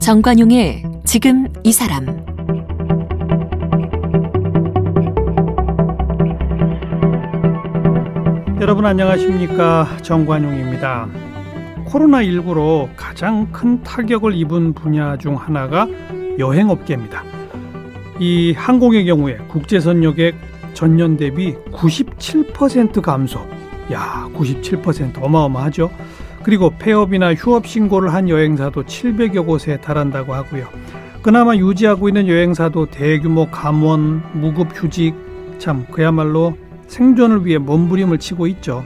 정관용의 지금 이 사람 여러분 안녕하십니까 정관용입니다. 코로나19로 가장 큰 타격을 입은 분야 중 하나가 여행업계입니다. 이 항공의 경우에 국제선 여객 전년 대비 97% 감소. 야, 97% 어마어마하죠. 그리고 폐업이나 휴업 신고를 한 여행사도 700여 곳에 달한다고 하고요. 그나마 유지하고 있는 여행사도 대규모 감원, 무급 휴직, 참 그야말로 생존을 위해 몸부림을 치고 있죠.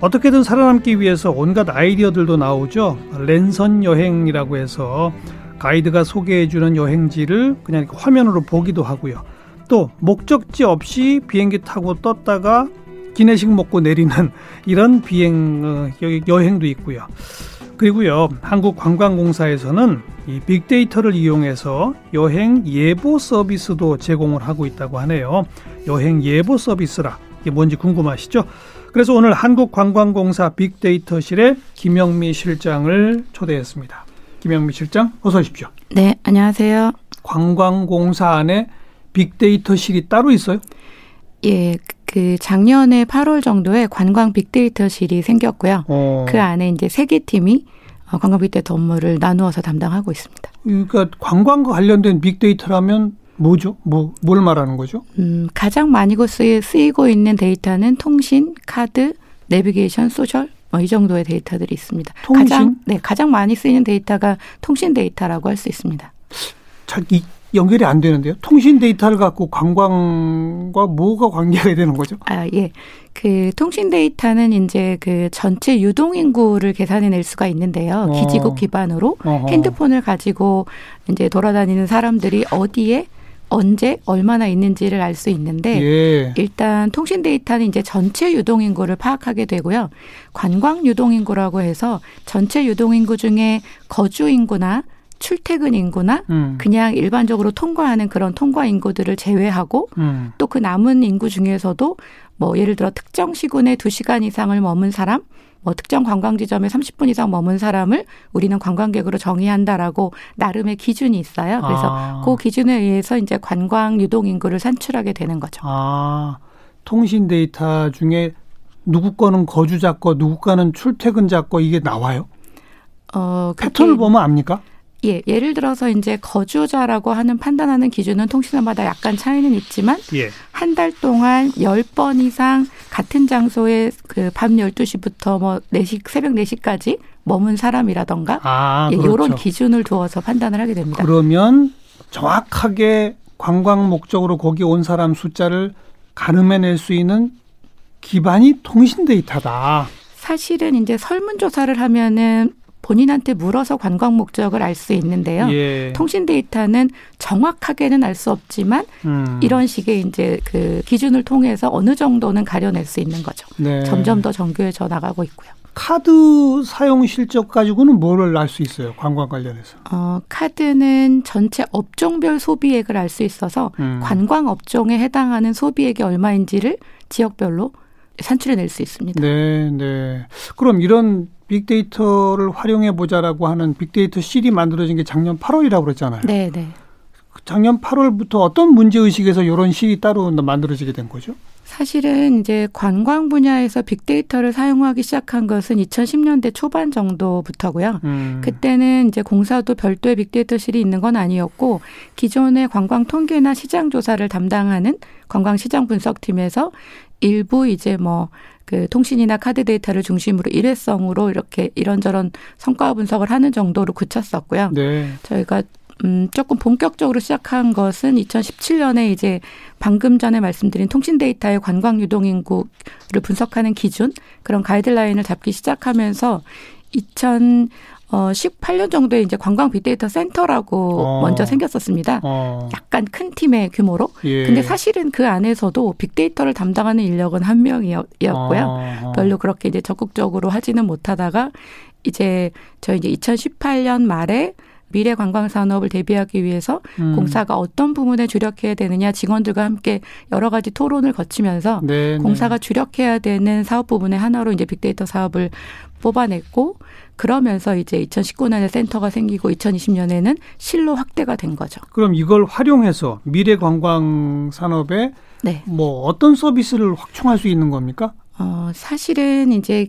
어떻게든 살아남기 위해서 온갖 아이디어들도 나오죠. 랜선 여행이라고 해서 가이드가 소개해주는 여행지를 그냥 화면으로 보기도 하고요. 또 목적지 없이 비행기 타고 떴다가 기내식 먹고 내리는 이런 비행 어, 여행도 있고요. 그리고요, 한국관광공사에서는 이 빅데이터를 이용해서 여행 예보 서비스도 제공을 하고 있다고 하네요. 여행 예보 서비스라 이게 뭔지 궁금하시죠? 그래서 오늘 한국관광공사 빅데이터실에 김영미 실장을 초대했습니다. 김영미 실장, 어서 오십시오. 네, 안녕하세요. 관광공사 안에 빅데이터실이 따로 있어요? 예, 그 작년에 8월 정도에 관광 빅데이터실이 생겼고요. 어. 그 안에 이제 세 개 팀이 어, 관광 빅데이터 업무를 나누어서 담당하고 있습니다. 그러니까 관광과 관련된 빅데이터라면 뭐죠? 뭐, 뭘 말하는 거죠? 음, 가장 많이 쓰이, 쓰이고 있는 데이터는 통신, 카드, 내비게이션, social, 뭐 이 정도의 데이터들이 있습니다. 통신? 가장, 네, 가장 많이 쓰이는 데이터가 통신 데이터라고 할 수 있습니다. 잘 이, 연결이 안 되는데요. 통신 데이터를 갖고 관광과 뭐가 관계가 되는 거죠? 아, 예. 그 통신 데이터는 이제 그 전체 유동 인구를 계산해 낼 수가 있는데요. 어. 기지국 기반으로 어허. 핸드폰을 가지고 이제 돌아다니는 사람들이 어디에 언제 얼마나 있는지를 알 수 있는데 예. 일단 통신 데이터는 이제 전체 유동 인구를 파악하게 되고요. 관광 유동 인구라고 해서 전체 유동 인구 중에 거주 인구나 출퇴근 인구나 음. 그냥 일반적으로 통과하는 그런 통과 인구들을 제외하고 음. 또그 남은 인구 중에서도 뭐 예를 들어 특정 시군에 두시간 이상을 머문 사람 뭐 특정 관광 지점에 30분 이상 머문 사람을 우리는 관광객으로 정의한다라고 나름의 기준이 있어요. 그래서 아. 그 기준에 의해서 이제 관광 유동 인구를 산출하게 되는 거죠. 아. 통신 데이터 중에 누구 거는 거주자 거, 누구 거는 출퇴근자 거 이게 나와요? 어, 패턴을 보면 압니까? 예, 예를 들어서 이제 거주자라고 하는 판단하는 기준은 통신사마다 약간 차이는 있지만 예. 한달 동안 열 번 이상 같은 장소에 그밤 12시부터 뭐 4시 새벽 4시까지 머문 사람이라던가 아, 예, 그렇죠. 이런 기준을 두어서 판단을 하게 됩니다. 그러면 정확하게 관광 목적으로 거기 온 사람 숫자를 가늠해낼 수 있는 기반이 통신 데이터다. 사실은 이제 설문조사를 하면은 본인한테 물어서 관광 목적을 알 수 있는데요. 예. 통신 데이터는 정확하게는 알 수 없지만 음. 이런 식의 이제 그 기준을 통해서 어느 정도는 가려낼 수 있는 거죠. 네. 점점 더 정교해져 나가고 있고요. 카드 사용 실적 가지고는 뭐를 알 수 있어요? 관광 관련해서? 어, 카드는 전체 업종별 소비액을 알 수 있어서 음. 관광 업종에 해당하는 소비액이 얼마인지를 지역별로 산출해 낼 수 있습니다. 네, 네. 그럼 이런 빅데이터를 활용해 보자라고 하는 빅데이터 실이 만들어진 게 작년 8월이라고 그랬잖아요. 네, 네. 작년 8월부터 어떤 문제 의식에서 이런 실이 따로 만들어지게 된 거죠? 사실은 이제 관광 분야에서 빅데이터를 사용하기 시작한 것은 2010년대 초반 정도부터고요. 음. 그때는 이제 공사도 별도의 빅데이터실이 있는 건 아니었고 기존의 관광 통계나 시장 조사를 담당하는 관광 시장 분석팀에서 일부 이제 뭐 그 통신이나 카드 데이터를 중심으로 일회성으로 이렇게 이런저런 성과 분석을 하는 정도로 그쳤었고요. 네. 저희가 음, 조금 본격적으로 시작한 것은 2017년에 이제 방금 전에 말씀드린 통신 데이터의 관광 유동 인구를 분석하는 기준 그런 가이드라인을 잡기 시작하면서 2000 어, 18년 정도에 이제 관광 빅데이터 센터라고 어. 먼저 생겼었습니다. 어. 약간 큰 팀의 규모로. 예. 근데 사실은 그 안에서도 빅데이터를 담당하는 인력은 한 명이었고요. 어. 별로 그렇게 이제 적극적으로 하지는 못하다가 이제 저희 이제 2018년 말에 미래 관광 산업을 대비하기 위해서 음. 공사가 어떤 부분에 주력해야 되느냐 직원들과 함께 여러 가지 토론을 거치면서 네, 네. 공사가 네. 주력해야 되는 사업 부분의 하나로 이제 빅데이터 사업을 뽑아냈고 그러면서 이제 2019년에 센터가 생기고 2020년에는 실로 확대가 된 거죠. 그럼 이걸 활용해서 미래 관광 산업에 네. 뭐 어떤 서비스를 확충할 수 있는 겁니까? 어, 사실은 이제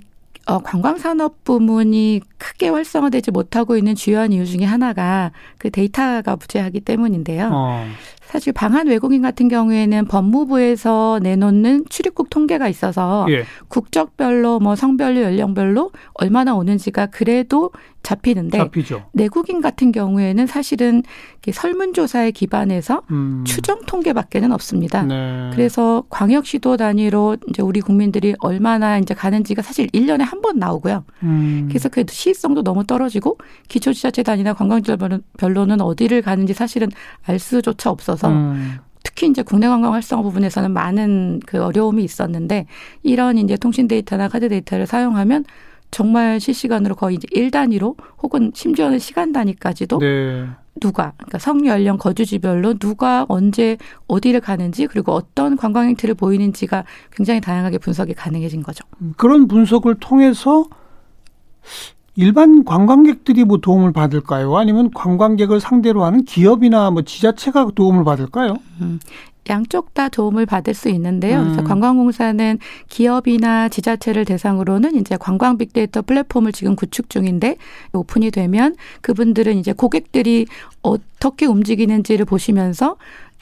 어, 관광산업 부문이 크게 활성화되지 못하고 있는 주요한 이유 중에 하나가 그 데이터가 부재하기 때문인데요. 어. 사실 방한 외국인 같은 경우에는 법무부에서 내놓는 출입국 통계가 있어서 예. 국적별로 뭐 성별로 연령별로 얼마나 오는지가 그래도 잡히는데 잡히죠. 내국인 같은 경우에는 사실은 설문조사에 기반해서 음. 추정 통계밖에는 없습니다. 네. 그래서 광역시도 단위로 이제 우리 국민들이 얼마나 이제 가는지가 사실 1년에 한 번 나오고요. 음. 그래서 그 시의성도 너무 떨어지고 기초지자체 단위나 관광지별로는 어디를 가는지 사실은 알 수조차 없어서 음. 특히 이제 국내 관광 활성화 부분에서는 많은 그 어려움이 있었는데 이런 이제 통신 데이터나 카드 데이터를 사용하면 정말 실시간으로 거의 이제 일 단위로 혹은 심지어는 시간 단위까지도 네. 누가 그러니까 성연령 거주지별로 누가 언제 어디를 가는지 그리고 어떤 관광 행태를 보이는지가 굉장히 다양하게 분석이 가능해진 거죠. 음, 그런 분석을 통해서 일반 관광객들이 뭐 도움을 받을까요? 아니면 관광객을 상대로 하는 기업이나 뭐 지자체가 도움을 받을까요? 음, 양쪽 다 도움을 받을 수 있는데요. 음. 그래서 관광공사는 기업이나 지자체를 대상으로는 이제 관광 빅데이터 플랫폼을 지금 구축 중인데 오픈이 되면 그분들은 이제 고객들이 어떻게 움직이는지를 보시면서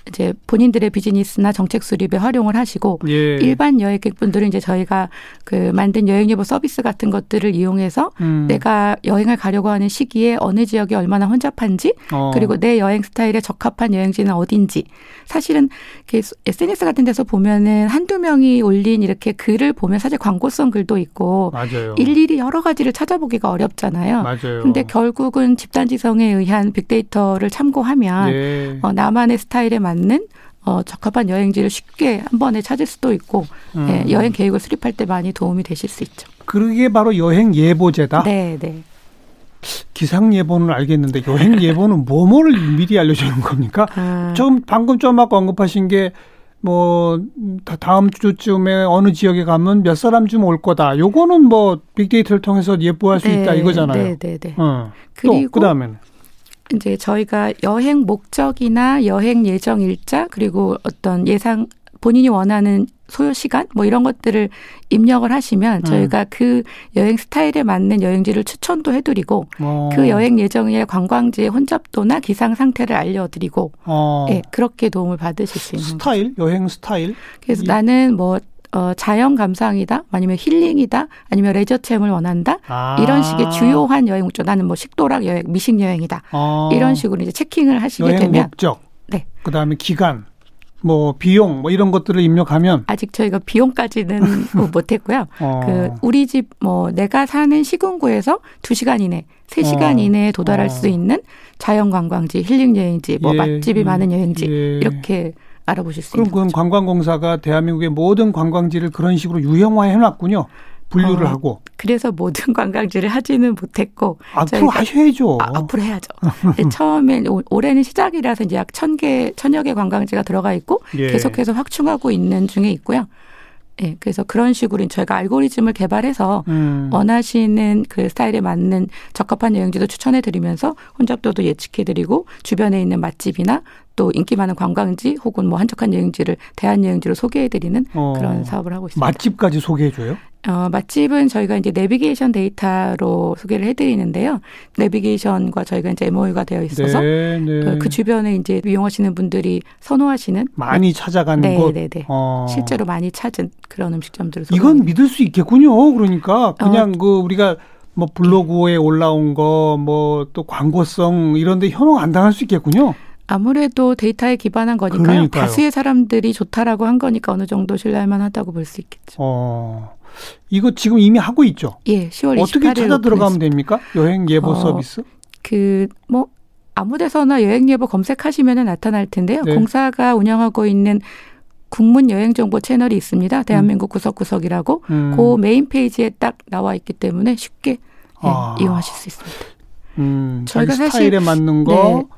이제 본인들의 비즈니스나 정책 수립에 활용을 하시고 예. 일반 여행객분들은 이제 저희가 그 만든 여행 예보 서비스 같은 것들을 이용해서 음. 내가 여행을 가려고 하는 시기에 어느 지역이 얼마나 혼잡한지 어. 그리고 내 여행 스타일에 적합한 여행지는 어딘지 사실은 SNS 같은 데서 보면은 한두 명이 올린 이렇게 글을 보면 사실 광고성 글도 있고 맞아요. 일일이 여러 가지를 찾아보기가 어렵잖아요. 맞아요. 근데 결국은 집단 지성에 의한 빅데이터를 참고하면 예. 어, 나만의 스타일에 맞는 맞는 어, 적합한 여행지를 쉽게 한 번에 찾을 수도 있고 음. 예, 여행 계획을 수립할 때 많이 도움이 되실 수 있죠. 그게 바로 여행 예보제다. 네, 네. 기상 예보는 알겠는데 여행 예보는 뭐뭐를 미리 알려주는 겁니까? 아. 좀 방금 좀 아까 언급하신 게 뭐 다음 주쯤에 어느 지역에 가면 몇 사람 좀올 거다. 요거는 뭐 빅데이터를 통해서 예보할 수 네, 있다 이거잖아요. 네, 네, 네. 어. 그리고 그다음에는 이제 저희가 여행 목적이나 여행 예정 일자 그리고 어떤 예상 본인이 원하는 소요 시간 뭐 이런 것들을 입력을 하시면 음. 저희가 그 여행 스타일에 맞는 여행지를 추천도 해드리고 어. 그 여행 예정의 관광지의 혼잡도나 기상 상태를 알려드리고 어. 예, 그렇게 도움을 받으실 수 있는 스타일 거죠. 여행 스타일 그래서 이. 나는 뭐 어, 자연 감상이다, 아니면 힐링이다, 아니면 레저 체험을 원한다, 아. 이런 식의 주요한 여행 목적. 나는 뭐 식도락 여행, 미식 여행이다. 아. 이런 식으로 이제 체킹을 하시게 여행 되면 목적, 네, 그 다음에 기간, 뭐 비용, 뭐 이런 것들을 입력하면 아직 저희가 비용까지는 뭐 못했고요. 어. 그 우리 집 뭐 내가 사는 시군구에서 두 시간 이내, 세 시간 어. 이내에 도달할 어. 수 있는 자연 관광지, 힐링 여행지, 뭐 예. 맛집이 많은 여행지 예. 이렇게 알아보실 수 그럼 있는 그럼 관광공사가 대한민국의 모든 관광지를 그런 식으로 유형화해 놨군요. 분류를 어, 하고. 그래서 모든 관광지를 하지는 못했고. 앞으로 하셔야죠. 아, 앞으로 해야죠. 처음에 올해는 시작이라서 이제 약 천 개, 천여 개 관광지가 들어가 있고 예. 계속해서 확충하고 있는 중에 있고요. 예, 그래서 그런 식으로 저희가 알고리즘을 개발해서 음. 원하시는 그 스타일에 맞는 적합한 여행지도 추천해 드리면서 혼잡도도 예측해 드리고 주변에 있는 맛집이나 또 인기 많은 관광지 혹은 뭐 한적한 여행지를 대한 여행지로 소개해 드리는 어. 그런 사업을 하고 있습니다. 맛집까지 소개해 줘요? 어, 맛집은 저희가 이제 내비게이션 데이터로 소개를 해드리는데요. 내비게이션과 저희가 이제 MOU가 되어 있어서 네, 네. 그, 그, 주변에 이제 이용하시는 분들이 선호하시는 많이 찾아가는 네, 곳, 네, 네. 어. 실제로 많이 찾은 그런 음식점들을 이건 믿을 수 있겠군요. 그러니까 그냥 어. 그 우리가 뭐 블로그에 올라온 거 뭐 또 광고성 이런데 현혹 안 당할 수 있겠군요. 아무래도 데이터에 기반한 거니까요. 그러니까요. 다수의 사람들이 좋다라고 한 거니까 어느 정도 신뢰할 만하다고 볼 수 있겠죠. 어. 이거 지금 이미 하고 있죠? 예, 10월 28일 어떻게 찾아 들어가면 됩니까? 여행 예보 어, 서비스? 그 뭐 아무 데서나 여행 예보 검색하시면 나타날 텐데요. 네. 공사가 운영하고 있는 국문 여행 정보 채널이 있습니다. 대한민국 음. 구석구석이라고 음. 그 메인 페이지에 딱 나와 있기 때문에 쉽게 예, 아. 이용하실 수 있습니다. 음, 저희가 스타일에 맞는 거, 네.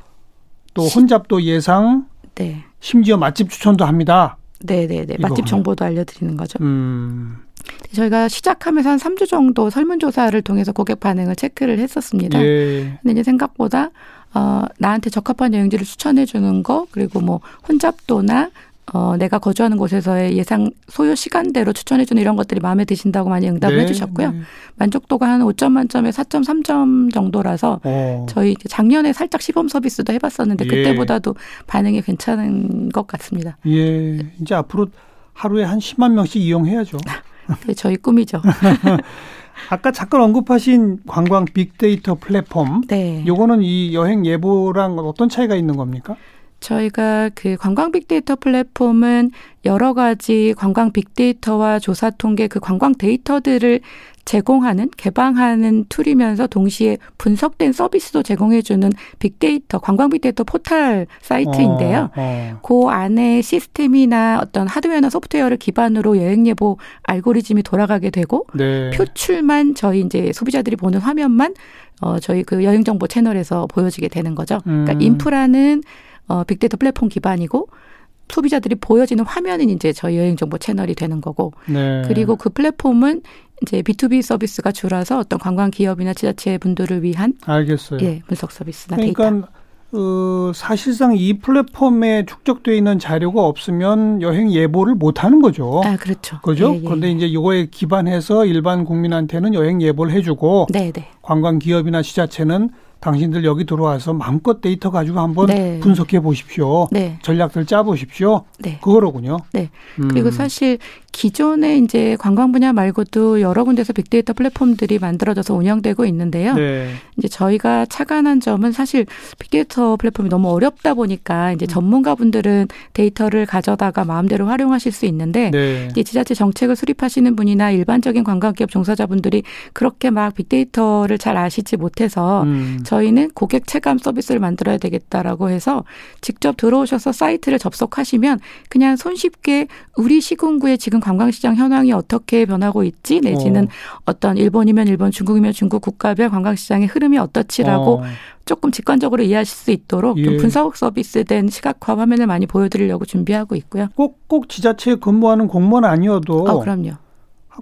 또 혼잡도 예상, 네. 심지어 맛집 추천도 합니다. 네네네. 맛집 정보도 알려드리는 거죠. 음. 저희가 시작하면서 한 3주 정도 설문조사를 통해서 고객 반응을 체크를 했었습니다. 예. 근데 이제 생각보다 어, 나한테 적합한 여행지를 추천해 주는 거, 그리고 뭐 혼잡도나 어, 내가 거주하는 곳에서의 예상 소요 시간대로 추천해주는 이런 것들이 마음에 드신다고 많이 응답을 네, 해주셨고요. 네. 만족도가 한 5점 만점에 4.3점 정도라서 어. 저희 작년에 살짝 시범 서비스도 해봤었는데 예. 그때보다도 반응이 괜찮은 것 같습니다. 예, 이제 앞으로 하루에 한 10만 명씩 이용해야죠. 네, 저희 꿈이죠. 아까 잠깐 언급하신 관광 빅데이터 플랫폼. 네. 요거는 이 여행 예보랑 어떤 차이가 있는 겁니까? 저희가 그 관광 빅데이터 플랫폼은 여러 가지 관광 빅데이터와 조사 통계 그 관광 데이터들을 제공하는 개방하는 툴이면서 동시에 분석된 서비스도 제공해주는 빅데이터 관광 빅데이터 포탈 사이트인데요. 어, 어. 그 안에 시스템이나 어떤 하드웨어나 소프트웨어를 기반으로 여행 예보 알고리즘이 돌아가게 되고 네. 표출만 저희 이제 소비자들이 보는 화면만 어 저희 그 여행 정보 채널에서 보여지게 되는 거죠. 그러니까 음. 인프라는 어, 빅데이터 플랫폼 기반이고 소비자들이 보여지는 화면은 이제 저희 여행 정보 채널이 되는 거고 네. 그리고 그 플랫폼은 이제 B2B 서비스가 줄어서 어떤 관광 기업이나 지자체 분들을 위한 알겠어요. 예, 분석 서비스나 그러니까 데이터. 어, 사실상 이 플랫폼에 축적되어 있는 자료가 없으면 여행 예보를 못 하는 거죠. 아, 그렇죠. 그죠? 예, 예. 그런데 이제 이거에 기반해서 일반 국민한테는 여행 예보를 해주고 네, 네. 관광 기업이나 지자체는 당신들 여기 들어와서 마음껏 데이터 가지고 한번 네. 분석해 보십시오. 네. 전략들 짜 보십시오. 네. 그거로군요. 네. 음. 그리고 사실 기존에 이제 관광 분야 말고도 여러 군데서 빅데이터 플랫폼들이 만들어져서 운영되고 있는데요. 네. 이제 저희가 착안한 점은 사실 빅데이터 플랫폼이 너무 어렵다 보니까 이제 음. 전문가분들은 데이터를 가져다가 마음대로 활용하실 수 있는데 네. 이제 지자체 정책을 수립하시는 분이나 일반적인 관광 기업 종사자분들이 그렇게 막 빅데이터를 잘 아시지 못해서 음. 저희는 고객 체감 서비스를 만들어야 되겠다라고 해서 직접 들어오셔서 사이트를 접속하시면 그냥 손쉽게 우리 시군구에 지금 지금 관광시장 현황이 어떻게 변하고 있지 내지는 어. 떤 일본이면 일본, 중국이면 중국 국가별 관광시장의 흐름이 어떻지라고 어. 조금 직관적으로 이해하실 수 있도록 예. 좀 분석 서비스된 시각화 화면을 많이 보여드리려고 준비하고 있고요. 꼭 꼭 지자체에 근무하는 공무원 아니어도. 어, 그럼요.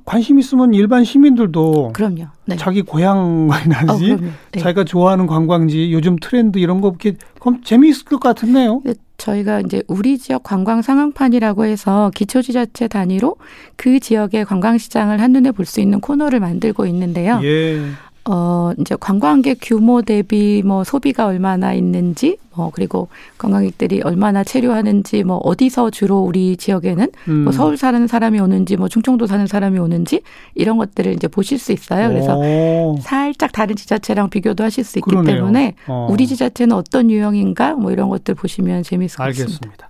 관심 있으면 일반 시민들도 그럼요. 네. 자기 고향이나지 어, 네. 자기가 좋아하는 관광지 요즘 트렌드 이런 거 이렇게 그럼 재미있을 것 같은데요. 네, 저희가 이제 우리 지역 관광 상황판이라고 해서 기초지자체 단위로 그 지역의 관광 시장을 한눈에 볼 수 있는 코너를 만들고 있는데요. 예. 어, 이제 관광객 규모 대비 뭐 소비가 얼마나 있는지, 뭐, 그리고 관광객들이 얼마나 체류하는지, 뭐, 어디서 주로 우리 지역에는 뭐 음. 뭐 서울 사는 사람이 오는지, 뭐, 충청도 사는 사람이 오는지, 이런 것들을 이제 보실 수 있어요. 그래서 오. 살짝 다른 지자체랑 비교도 하실 수 있기 그러네요. 때문에 어. 우리 지자체는 어떤 유형인가, 뭐, 이런 것들 보시면 재미있을 것 같습니다. 알겠습니다.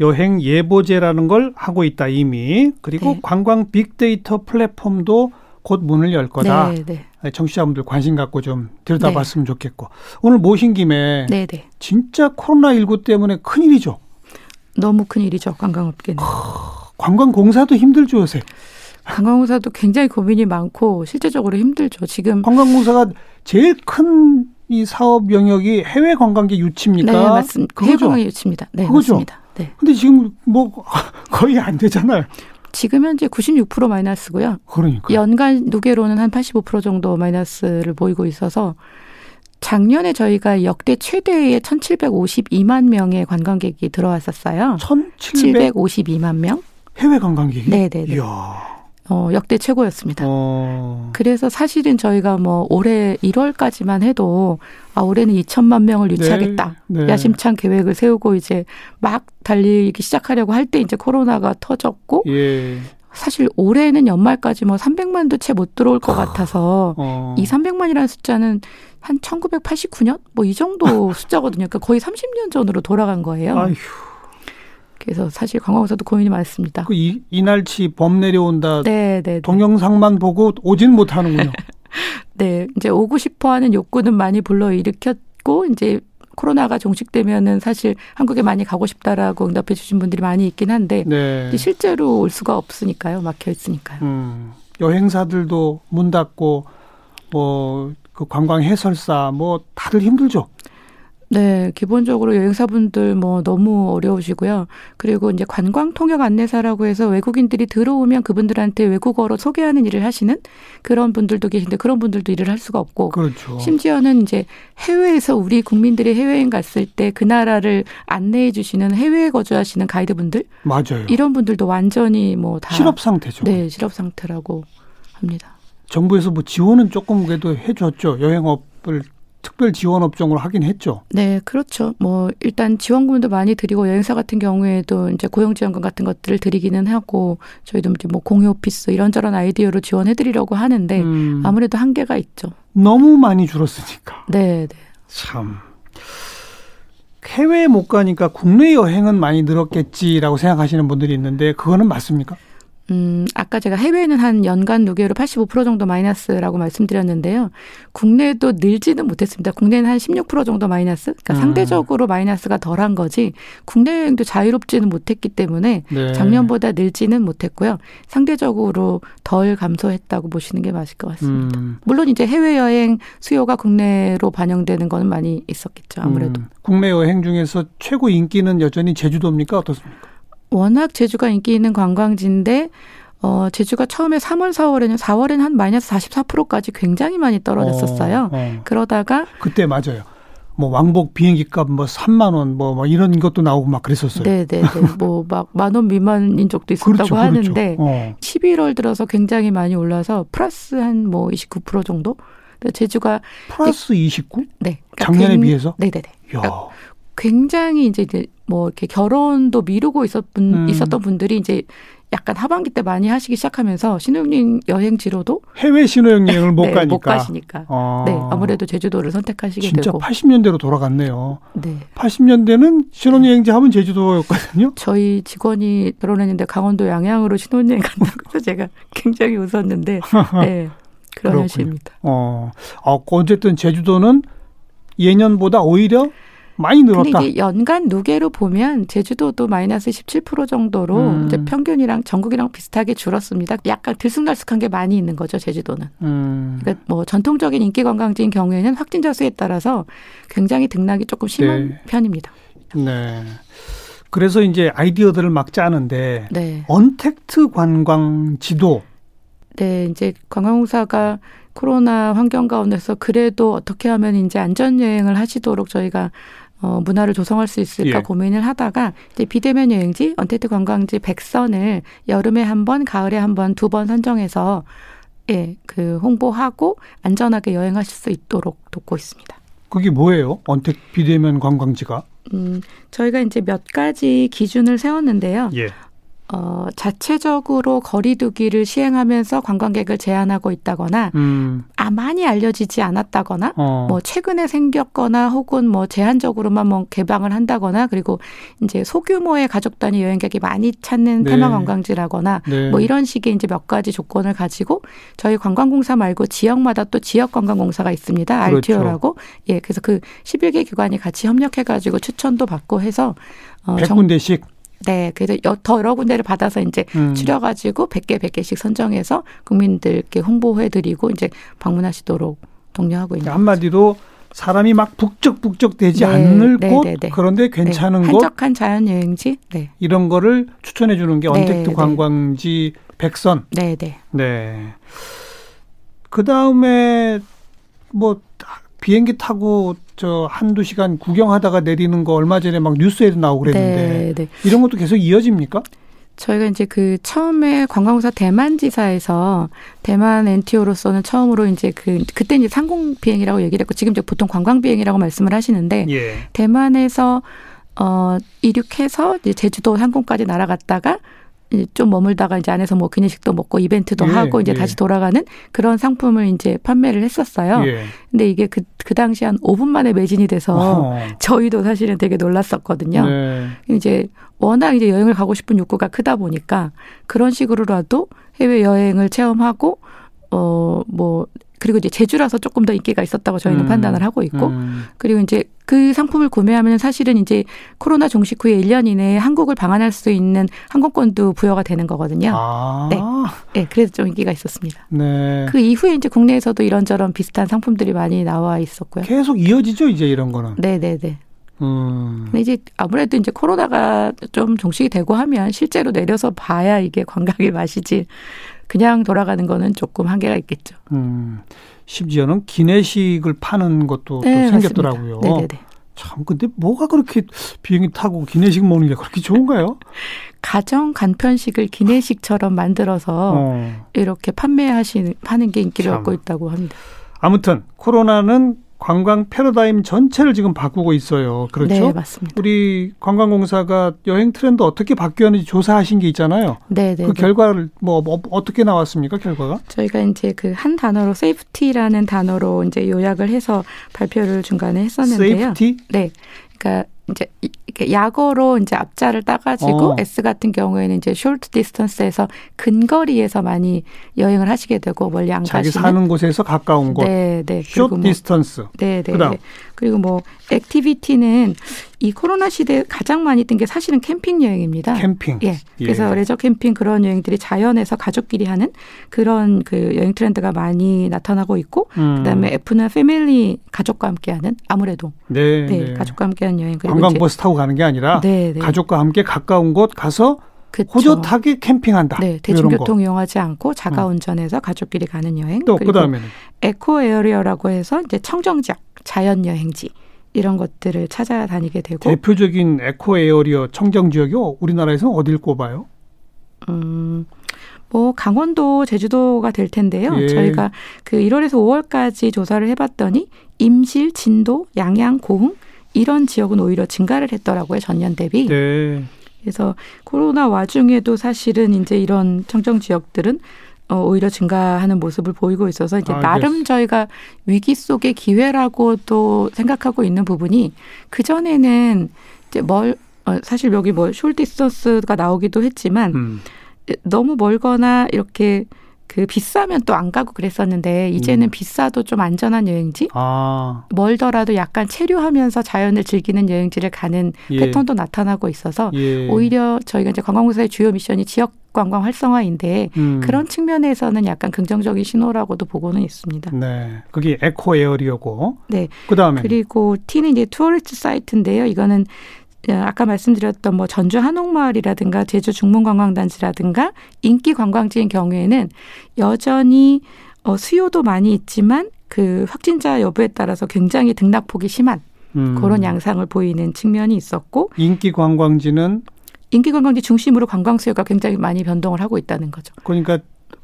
여행 예보제라는 걸 하고 있다, 이미. 그리고 네. 관광 빅데이터 플랫폼도 곧 문을 열 거다. 네, 네. 네. 청취자분들 관심 갖고 좀 들여다봤으면 네. 좋겠고 오늘 모신 김에 네, 네. 진짜 코로나 19 때문에 큰 일이죠. 너무 큰 일이죠 관광업계는. 관광공사도 힘들죠 요새. 관광공사도 굉장히 고민이 많고 실제적으로 힘들죠. 지금 관광공사가 제일 큰 이 사업 영역이 해외 관광객 유치입니까? 네, 맞습니다. 해외 관광 유치입니다. 네, 그거죠? 맞습니다. 네. 근데 지금 뭐 거의 안 되잖아요. 지금 현재 96% 마이너스고요. 그러니까 연간 누계로는 한 85% 정도 마이너스를 보이고 있어서 작년에 저희가 역대 최대의 1,752만 명의 관광객이 들어왔었어요. 1,752만 명? 해외 관광객이? 네네. 이야. 어, 역대 최고였습니다. 어. 그래서 사실은 저희가 뭐 올해 1월까지만 해도 아, 올해는 2천만 명을 유치하겠다. 네, 네. 야심찬 계획을 세우고 이제 막 달리기 시작하려고 할 때 이제 코로나가 터졌고 예. 사실 올해는 연말까지 뭐 300만도 채 못 들어올 것 같아서 어. 이 300만이라는 숫자는 한 1989년 뭐 이 정도 숫자거든요. 그러니까 거의 30년 전으로 돌아간 거예요. 아휴. 그래서 사실 관광사도 고민이 많습니다. 그 이, 이날치 범 내려온다. 네, 네, 네. 동영상만 보고 오진 못하는군요. 네, 이제 오고 싶어하는 욕구는 많이 불러 일으켰고 이제 코로나가 종식되면은 사실 한국에 많이 가고 싶다라고 응답해 주신 분들이 많이 있긴 한데 네. 실제로 올 수가 없으니까요, 막혀 있으니까요. 음, 여행사들도 문 닫고 뭐 그 관광 해설사 뭐 다들 힘들죠. 네, 기본적으로 여행사분들 뭐 너무 어려우시고요. 그리고 이제 관광 통역 안내사라고 해서 외국인들이 들어오면 그분들한테 외국어로 소개하는 일을 하시는 그런 분들도 계신데 그런 분들도 일을 할 수가 없고. 그렇죠. 심지어는 이제 해외에서 우리 국민들이 해외여행 갔을 때 그 나라를 안내해 주시는 해외에 거주하시는 가이드분들. 맞아요. 이런 분들도 완전히 뭐 다. 실업 상태죠. 네, 실업 상태라고 합니다. 정부에서 뭐 지원은 조금 그래도 해줬죠. 여행업을 특별 지원 업종으로 하긴 했죠. 네, 그렇죠. 뭐 일단 지원금도 많이 드리고 여행사 같은 경우에도 이제 고용 지원금 같은 것들을 드리기는 하고 저희도 이제 뭐 공유 오피스 이런저런 아이디어로 지원해 드리려고 하는데 음. 아무래도 한계가 있죠. 너무 많이 줄었으니까. 네, 네. 참. 해외 못 가니까 국내 여행은 많이 늘었겠지라고 생각하시는 분들이 있는데 그거는 맞습니까? 음, 아까 제가 해외에는 한 연간 누계로 85% 정도 마이너스라고 말씀드렸는데요. 국내도 늘지는 못했습니다. 국내는 한 16% 정도 마이너스? 그러니까 음. 상대적으로 마이너스가 덜한 거지 국내 여행도 자유롭지는 못했기 때문에 네. 작년보다 늘지는 못했고요. 상대적으로 덜 감소했다고 보시는 게 맞을 것 같습니다. 음. 물론 이제 해외여행 수요가 국내로 반영되는 거는 많이 있었겠죠. 아무래도. 음. 국내 여행 중에서 최고 인기는 여전히 제주도입니까? 어떻습니까? 워낙 제주가 인기 있는 관광지인데 어, 제주가 처음에 3월, 4월에는 4월에는 한 마이너스 44%까지 굉장히 많이 떨어졌었어요. 어, 어. 그러다가 그때 맞아요. 뭐 왕복 비행기 값뭐 3만 원뭐 뭐 이런 것도 나오고 막 그랬었어요. 네, 네, 네. 뭐 막 만 원 미만인 적도 있었다고 그렇죠, 그렇죠. 하는데 어. 11월 들어서 굉장히 많이 올라서 플러스 한 뭐 29% 정도. 제주가 플러스 29? 네. 그러니까 작년에 비해서? 네, 네, 네. 그러니까 굉장히 이제 뭐 이렇게 결혼도 미루고 있었 분, 음. 있었던 분들이 이제 약간 하반기 때 많이 하시기 시작하면서 신혼여행 여행지로도 해외 신혼여행을 못 네, 가니까 못 가시니까 아. 네 아무래도 제주도를 선택하시게 진짜 되고 진짜 80년대로 돌아갔네요. 네 80년대는 신혼여행지 하면 제주도였거든요. 저희 직원이 결혼했는데 강원도 양양으로 신혼여행 간다고 해서 제가 굉장히 웃었는데 네 그런 현실입니다. 어, 어 어쨌든 제주도는 예년보다 오히려 많이 늘었다. 근데 이게 연간 누계로 보면 제주도도 마이너스 17% 정도로 음. 이제 평균이랑 전국이랑 비슷하게 줄었습니다. 약간 들쑥날쑥한 게 많이 있는 거죠, 제주도는. 음. 그러니까 뭐 전통적인 인기 관광지인 경우에는 확진자 수에 따라서 굉장히 등락이 조금 심한 네. 편입니다. 네. 그래서 이제 아이디어들을 막 짜는데 네. 언택트 관광 지도 네, 이제 관광공사가 코로나 환경 가운데서 그래도 어떻게 하면 이제 안전 여행을 하시도록 저희가 어, 문화를 조성할 수 있을까 예. 고민을 하다가 이제 비대면 여행지, 언택트 관광지 백선을 여름에 한 번, 가을에 한 번, 두 번 선정해서 예, 그 홍보하고 안전하게 여행하실 수 있도록 돕고 있습니다. 그게 뭐예요? 언택 비대면 관광지가? 음, 저희가 이제 몇 가지 기준을 세웠는데요. 예. 어, 자체적으로 거리두기를 시행하면서 관광객을 제한하고 있다거나, 음. 아, 많이 알려지지 않았다거나, 어. 뭐, 최근에 생겼거나, 혹은 뭐, 제한적으로만 뭐, 개방을 한다거나, 그리고 이제 소규모의 가족 단위 여행객이 많이 찾는 네. 테마 관광지라거나, 네. 뭐, 이런 식의 이제 몇 가지 조건을 가지고, 저희 관광공사 말고 지역마다 또 지역 관광공사가 있습니다. 그렇죠. RTO라고. 예, 그래서 그 11개 기관이 같이 협력해가지고 추천도 받고 해서, 어, 100군데씩? 네, 그래서 더 여러 군데를 받아서 이제 음. 추려가지고 100개, 100개씩 선정해서 국민들께 홍보해드리고 이제 방문하시도록 독려하고 있는 한마디로 사람이 막 북적북적 되지 네, 않을 네, 곳 네, 네. 그런데 괜찮은 네, 곳 한적한 자연 여행지 네. 이런 거를 추천해 주는 게 언택트 네, 관광지 백선. 네, 네. 네. 그 다음에 뭐 비행기 타고 저 한두 시간 구경하다가 내리는 거 얼마 전에 막 뉴스에도 나오고 그랬는데 네, 네. 이런 것도 계속 이어집니까? 저희가 이제 그 처음에 관광공사 대만 지사에서 대만 NTO로서는 처음으로 이제 그 그때 이제 상공 비행이라고 얘기를 했고 지금 이제 보통 관광 비행이라고 말씀을 하시는데 예. 대만에서 어 이륙해서 이제 제주도 상공까지 날아갔다가 좀 머물다가 이제 안에서 뭐 기내식도 먹고 이벤트도 예, 하고 이제 예. 다시 돌아가는 그런 상품을 이제 판매를 했었어요. 예. 근데 이게 그, 그 당시 한 5분 만에 매진이 돼서 어. 저희도 사실은 되게 놀랐었거든요. 네. 이제 워낙 이제 여행을 가고 싶은 욕구가 크다 보니까 그런 식으로라도 해외 여행을 체험하고 어뭐 그리고 이제 제주라서 조금 더 인기가 있었다고 저희는 음. 판단을 하고 있고 음. 그리고 이제 그 상품을 구매하면 사실은 이제 코로나 종식 후에 1년 이내에 한국을 방한할 수 있는 항공권도 부여가 되는 거거든요. 아. 네. 네. 그래서 좀 인기가 있었습니다. 네. 그 이후에 이제 국내에서도 이런저런 비슷한 상품들이 많이 나와 있었고요. 계속 이어지죠, 이제 이런 거는. 네, 네, 네. 음. 근데 이제 아무래도 이제 코로나가 좀 종식이 되고 하면 실제로 내려서 봐야 이게 관광의 맛이지 그냥 돌아가는 거는 조금 한계가 있겠죠. 음. 심지어는 기내식을 파는 것도 네, 생겼더라고요. 네네네. 참 근데 뭐가 그렇게 비행기 타고 기내식 먹는 게 그렇게 좋은가요? 가정 간편식을 기내식처럼 만들어서 어. 이렇게 판매하시는 하는 게 인기를 참. 얻고 있다고 합니다. 아무튼 코로나는 관광 패러다임 전체를 지금 바꾸고 있어요. 그렇죠? 네, 맞습니다. 우리 관광공사가 여행 트렌드 어떻게 바뀌었는지 조사하신 게 있잖아요. 네, 네. 그 네. 결과를 뭐, 뭐 어떻게 나왔습니까? 결과가? 저희가 이제 그 한 단어로 safety라는 단어로 이제 요약을 해서 발표를 중간에 했었는데요. Safety? 네. 그러니까 이제 약어로 이제 앞자를 따가지고 어. S 같은 경우에는 이제 short distance에서 근거리에서 많이 여행을 하시게 되고 멀리 안 자기 가시는 사는 곳에서 가까운 곳. 네, 네. short 뭐 distance. 네, 네. 그다음. 그리고 뭐 activity는 이 코로나 시대에 가장 많이 뜬 게 사실은 캠핑 여행입니다. 캠핑. 예. 그래서 예. 레저 캠핑 그런 여행들이 자연에서 가족끼리 하는 그런 그 여행 트렌드가 많이 나타나고 있고 음. 그다음에 F는 family 가족과 함께 하는 아무래도 네, 네, 네. 가족과 함께 하는 여행 그리고 관광버스 타고 가는 게 아니라 네, 네. 가족과 함께 가까운 곳 가서 그쵸. 호젓하게 캠핑한다. 네, 대중교통 이용하지 않고 자가 운전해서 음. 가족끼리 가는 여행. 또 그다음에는 eco area라고 해서 이제 청정 지역 자연 여행지 이런 것들을 찾아다니게 되고 대표적인 eco area 청정 지역이 우리나라에서 어딜 꼽아요? 음. 뭐 강원도, 제주도가 될 텐데요. 예. 저희가 그 1월에서 5월까지 조사를 해봤더니 임실, 진도, 양양, 고흥 이런 지역은 오히려 증가를 했더라고요 전년 대비. 네. 그래서 코로나 와중에도 사실은 이제 이런 청정 지역들은 어, 오히려 증가하는 모습을 보이고 있어서 이제 아, 나름 yes. 저희가 위기 속의 기회라고도 생각하고 있는 부분이 그 전에는 이제 뭘 어, 사실 여기 뭐 숄디스턴스가 나오기도 했지만 음. 너무 멀거나 이렇게 그 비싸면 또 안 가고 그랬었는데 이제는 음. 비싸도 좀 안전한 여행지 아. 멀더라도 약간 체류하면서 자연을 즐기는 여행지를 가는 예. 패턴도 나타나고 있어서 예. 오히려 저희가 이제 관광공사의 주요 미션이 지역 관광 활성화인데 음. 그런 측면에서는 약간 긍정적인 신호라고도 보고는 있습니다. 네, 그게 eco area고. 네. 그 다음에 그리고 T는 이제 tourist site인데요. 이거는 예, 아까 말씀드렸던 뭐 전주 한옥마을이라든가 제주 중문관광단지라든가 인기 관광지인 경우에는 여전히 어, 수요도 많이 있지만 그 확진자 여부에 따라서 굉장히 등락폭이 심한 음. 그런 양상을 보이는 측면이 있었고 인기 관광지는 인기 관광지 중심으로 관광 수요가 굉장히 많이 변동을 하고 있다는 거죠. 그러니까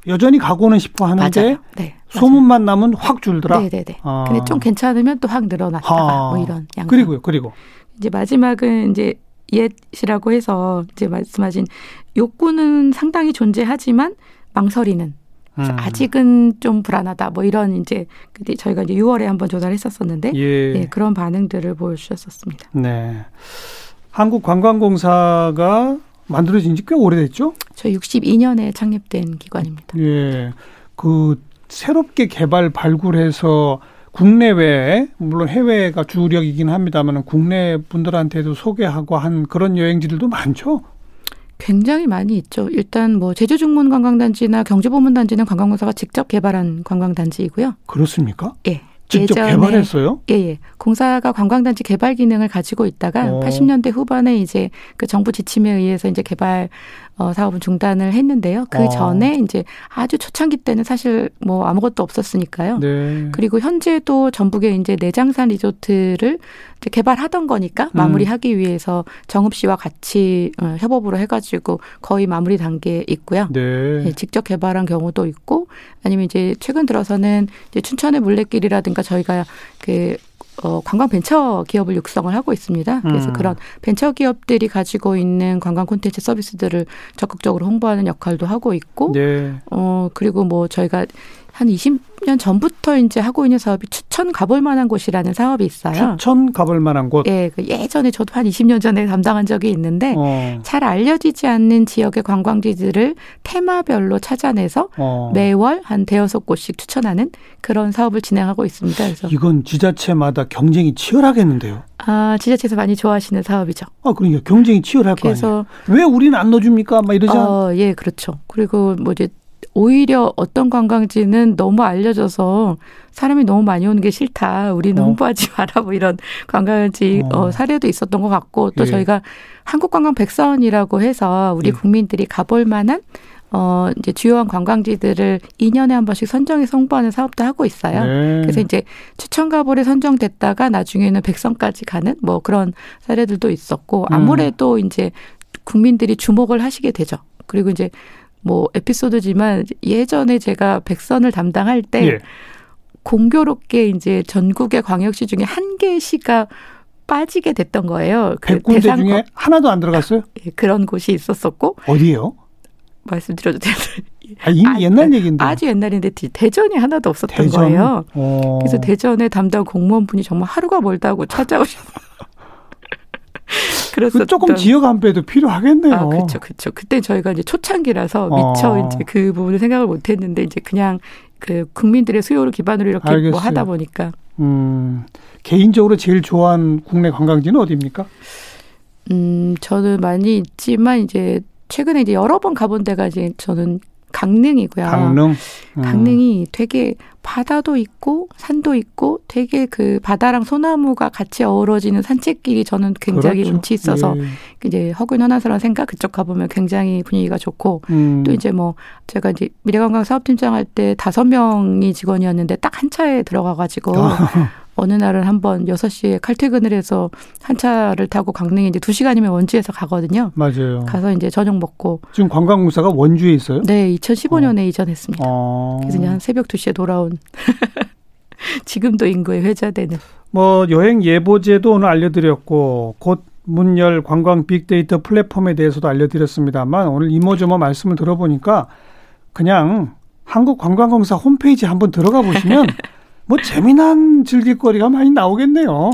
여전히 가고는 싶어 하는데 네, 소문만 나면 확 줄더라. 네네네. 네. 아. 근데 좀 괜찮으면 또 확 늘어났다가 아. 뭐 이런 양상. 그리고요. 그리고 이제 마지막은 이제 옛이라고 해서 이제 말씀하신 욕구는 상당히 존재하지만 망설이는 음. 아직은 좀 불안하다 뭐 이런 이제 그때 저희가 이제 6월에 한번 조사를 했었었는데 예. 네, 그런 반응들을 보여주셨었습니다. 네. 한국관광공사가 만들어진 지 꽤 오래됐죠? 저 62년에 창립된 기관입니다. 예. 그 새롭게 개발 발굴해서 국내외에 물론 해외가 주력이긴 합니다만 국내 분들한테도 소개하고 한 그런 여행지들도 많죠. 굉장히 많이 있죠. 일단 뭐 제주 중문 관광단지나 경주보문단지는 관광공사가 직접 개발한 관광단지이고요. 그렇습니까? 예. 직접 예전에, 개발했어요? 예, 예. 공사가 관광단지 개발 기능을 가지고 있다가 어. 80년대 후반에 이제 그 정부 지침에 의해서 이제 개발 어, 사업은 중단을 했는데요. 그 어. 전에 이제 아주 초창기 때는 사실 뭐 아무것도 없었으니까요. 네. 그리고 현재도 전북에 이제 내장산 리조트를 이제 개발하던 거니까 음. 마무리하기 위해서 정읍 씨와 같이 어, 협업으로 해가지고 거의 마무리 단계에 있고요. 네. 네, 직접 개발한 경우도 있고 아니면 이제 최근 들어서는 이제 춘천의 물레길이라든가 저희가 그 어, 관광 벤처 기업을 육성을 하고 있습니다. 그래서 음. 그런 벤처 기업들이 가지고 있는 관광 콘텐츠 서비스들을 적극적으로 홍보하는 역할도 하고 있고, 네. 어, 그리고 뭐 저희가 한 20, 10년 전부터 이제 하고 있는 사업이 추천 가볼 만한 곳이라는 사업이 있어요. 추천 가볼 만한 곳. 예, 그 예전에 저도 한 20년 전에 담당한 적이 있는데 어. 잘 알려지지 않는 지역의 관광지들을 테마별로 찾아내서 어. 매월 한 대여섯 곳씩 추천하는 그런 사업을 진행하고 있습니다. 그래서 이건 지자체마다 경쟁이 치열하겠는데요. 아, 지자체에서 많이 좋아하시는 사업이죠. 아, 그러니까 경쟁이 치열할 그래서 거 아니에요. 왜 우리는 안 넣어줍니까? 막 이러지 않... 어, 예, 그렇죠. 그리고 뭐 이제 오히려 어떤 관광지는 너무 알려져서 사람이 너무 많이 오는 게 싫다. 우리는 어. 홍보하지 마라. 뭐 이런 관광지 어. 어, 사례도 있었던 것 같고 또 예. 저희가 한국관광 백선이라고 해서 우리 예. 국민들이 가볼 만한 어, 이제 주요한 관광지들을 2년에 한 번씩 선정해서 홍보하는 사업도 하고 있어요. 네. 그래서 이제 추천 가볼에 선정됐다가 나중에는 백선까지 가는 뭐 그런 사례들도 있었고 음. 아무래도 음. 이제 국민들이 주목을 하시게 되죠. 그리고 이제 뭐 에피소드지만 예전에 제가 백선을 담당할 때 예. 공교롭게 이제 전국의 광역시 중에 한 개시가 빠지게 됐던 거예요. 그 군데 중에 하나도 안 들어갔어요? 예, 그런 곳이 있었었고 어디요? 말씀드려도 되나요? 아, 이미 아, 옛날 얘기인데. 아주 옛날인데 대전이 하나도 없었던 대전? 거예요. 오. 어. 그래서 대전에 담당 공무원분이 정말 하루가 멀다고 찾아오셔서 그랬었 조금 지역 안배도 필요하겠네요. 아, 그렇죠, 그렇죠. 그때 저희가 이제 초창기라서 미처 어. 이제 그 부분을 생각을 못했는데 이제 그냥 그 국민들의 수요를 기반으로 이렇게 뭐 알겠어요. 뭐 하다 보니까. 음, 개인적으로 제일 좋아하는 국내 관광지는 어디입니까? 음, 저는 많이 있지만 이제 최근에 이제 여러 번 가본 데가 이제 저는 강릉이고요. 강릉. 음. 강릉이 되게 바다도 있고 산도 있고 되게 그 바다랑 소나무가 같이 어우러지는 산책길이 저는 굉장히 그렇죠. 운치 있어서 예. 이제 허구인 허나스라는 생각 그쪽 가보면 굉장히 분위기가 좋고 음. 또 이제 뭐 제가 이제 미래관광 사업팀장 할 때 다섯 명이 직원이었는데 딱 한 차에 들어가가지고 어느 날은 한번 여섯 시에 칼퇴근을 해서 한 차를 타고 강릉에 이제 두시간이면 원주에서 가거든요. 맞아요. 가서 이제 저녁 먹고. 지금 관광공사가 원주에 있어요? 네, 2015년에 어. 이전했습니다. 어. 그래서 이제 한 새벽 2시에 돌아온 지금도 인구에 회자되는. 뭐 여행 예보제도 오늘 알려드렸고 곧 문열 관광 빅데이터 플랫폼에 대해서도 알려드렸습니다만 오늘 이모저모 말씀을 들어보니까 그냥 한국관광공사 홈페이지 한번 들어가 보시면 뭐 재미난 즐길거리가 많이 나오겠네요.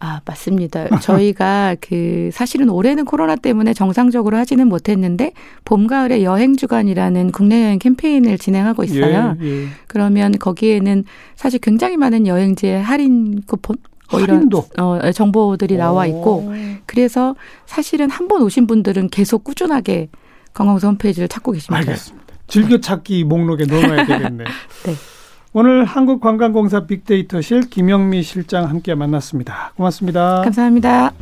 아, 맞습니다. 저희가 그 사실은 올해는 코로나 때문에 정상적으로 하지는 못했는데 봄 가을에 여행 주간이라는 국내 여행 캠페인을 진행하고 있어요. 예, 예. 그러면 거기에는 사실 굉장히 많은 여행지의 할인 쿠폰 뭐 이런 어, 정보들이 나와 있고 그래서 사실은 한 번 오신 분들은 계속 꾸준하게 관광소 홈페이지를 찾고 계십니다. 알겠습니다. 즐겨찾기 목록에 넣어놔야 되겠네. 네. 오늘 한국관광공사 빅데이터실 김영미 실장 함께 만났습니다. 고맙습니다. 감사합니다.